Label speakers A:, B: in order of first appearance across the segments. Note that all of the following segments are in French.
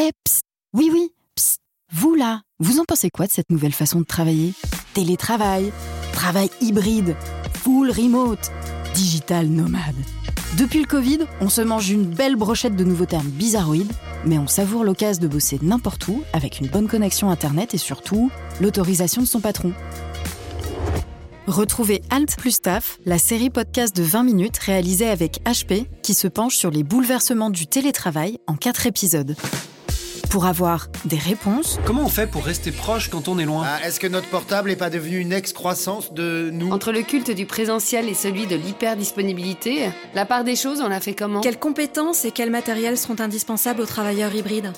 A: Eh, psst, oui, oui, psst, vous là, vous en pensez quoi de cette nouvelle façon de travailler? Télétravail, travail hybride, full remote, digital nomade. Depuis le Covid, on se mange une belle brochette de nouveaux termes bizarroïdes, mais on savoure l'occasion de bosser n'importe où avec une bonne connexion Internet et surtout l'autorisation de son patron. Retrouvez Alt plus Taf, la série podcast de 20 minutes réalisée avec HP qui se penche sur les bouleversements du télétravail en 4 épisodes. Pour avoir des réponses,
B: Comment on fait pour rester proche quand on est loin?
C: Ah, Est-ce que notre portable n'est pas devenu une excroissance de nous?
D: Entre le culte du présentiel et celui de l'hyperdisponibilité, la part des choses, on l'a fait comment?
E: Quelles compétences et quels matériels seront indispensables aux travailleurs hybrides?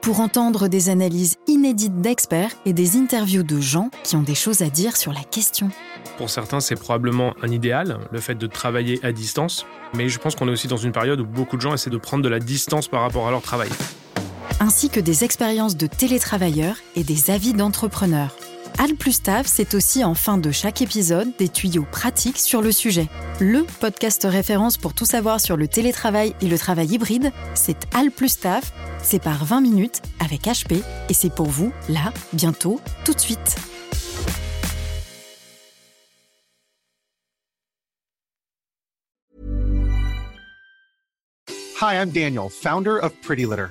A: Pour entendre des analyses inédites d'experts et des interviews de gens qui ont des choses à dire sur la question.
F: Pour certains, c'est probablement un idéal, le fait de travailler à distance. Mais je pense qu'on est aussi dans une période où beaucoup de gens essaient de prendre de la distance par rapport à leur travail.
A: Ainsi que des expériences de télétravailleurs et des avis d'entrepreneurs. Al plus Taf, c'est aussi en fin de chaque épisode des tuyaux pratiques sur le sujet. Le podcast référence pour tout savoir sur le télétravail et le travail hybride, c'est Al plus Taf. C'est par 20 minutes avec HP et c'est pour vous, là, bientôt, tout de suite.
G: Hi, I'm Daniel, founder of Pretty Litter.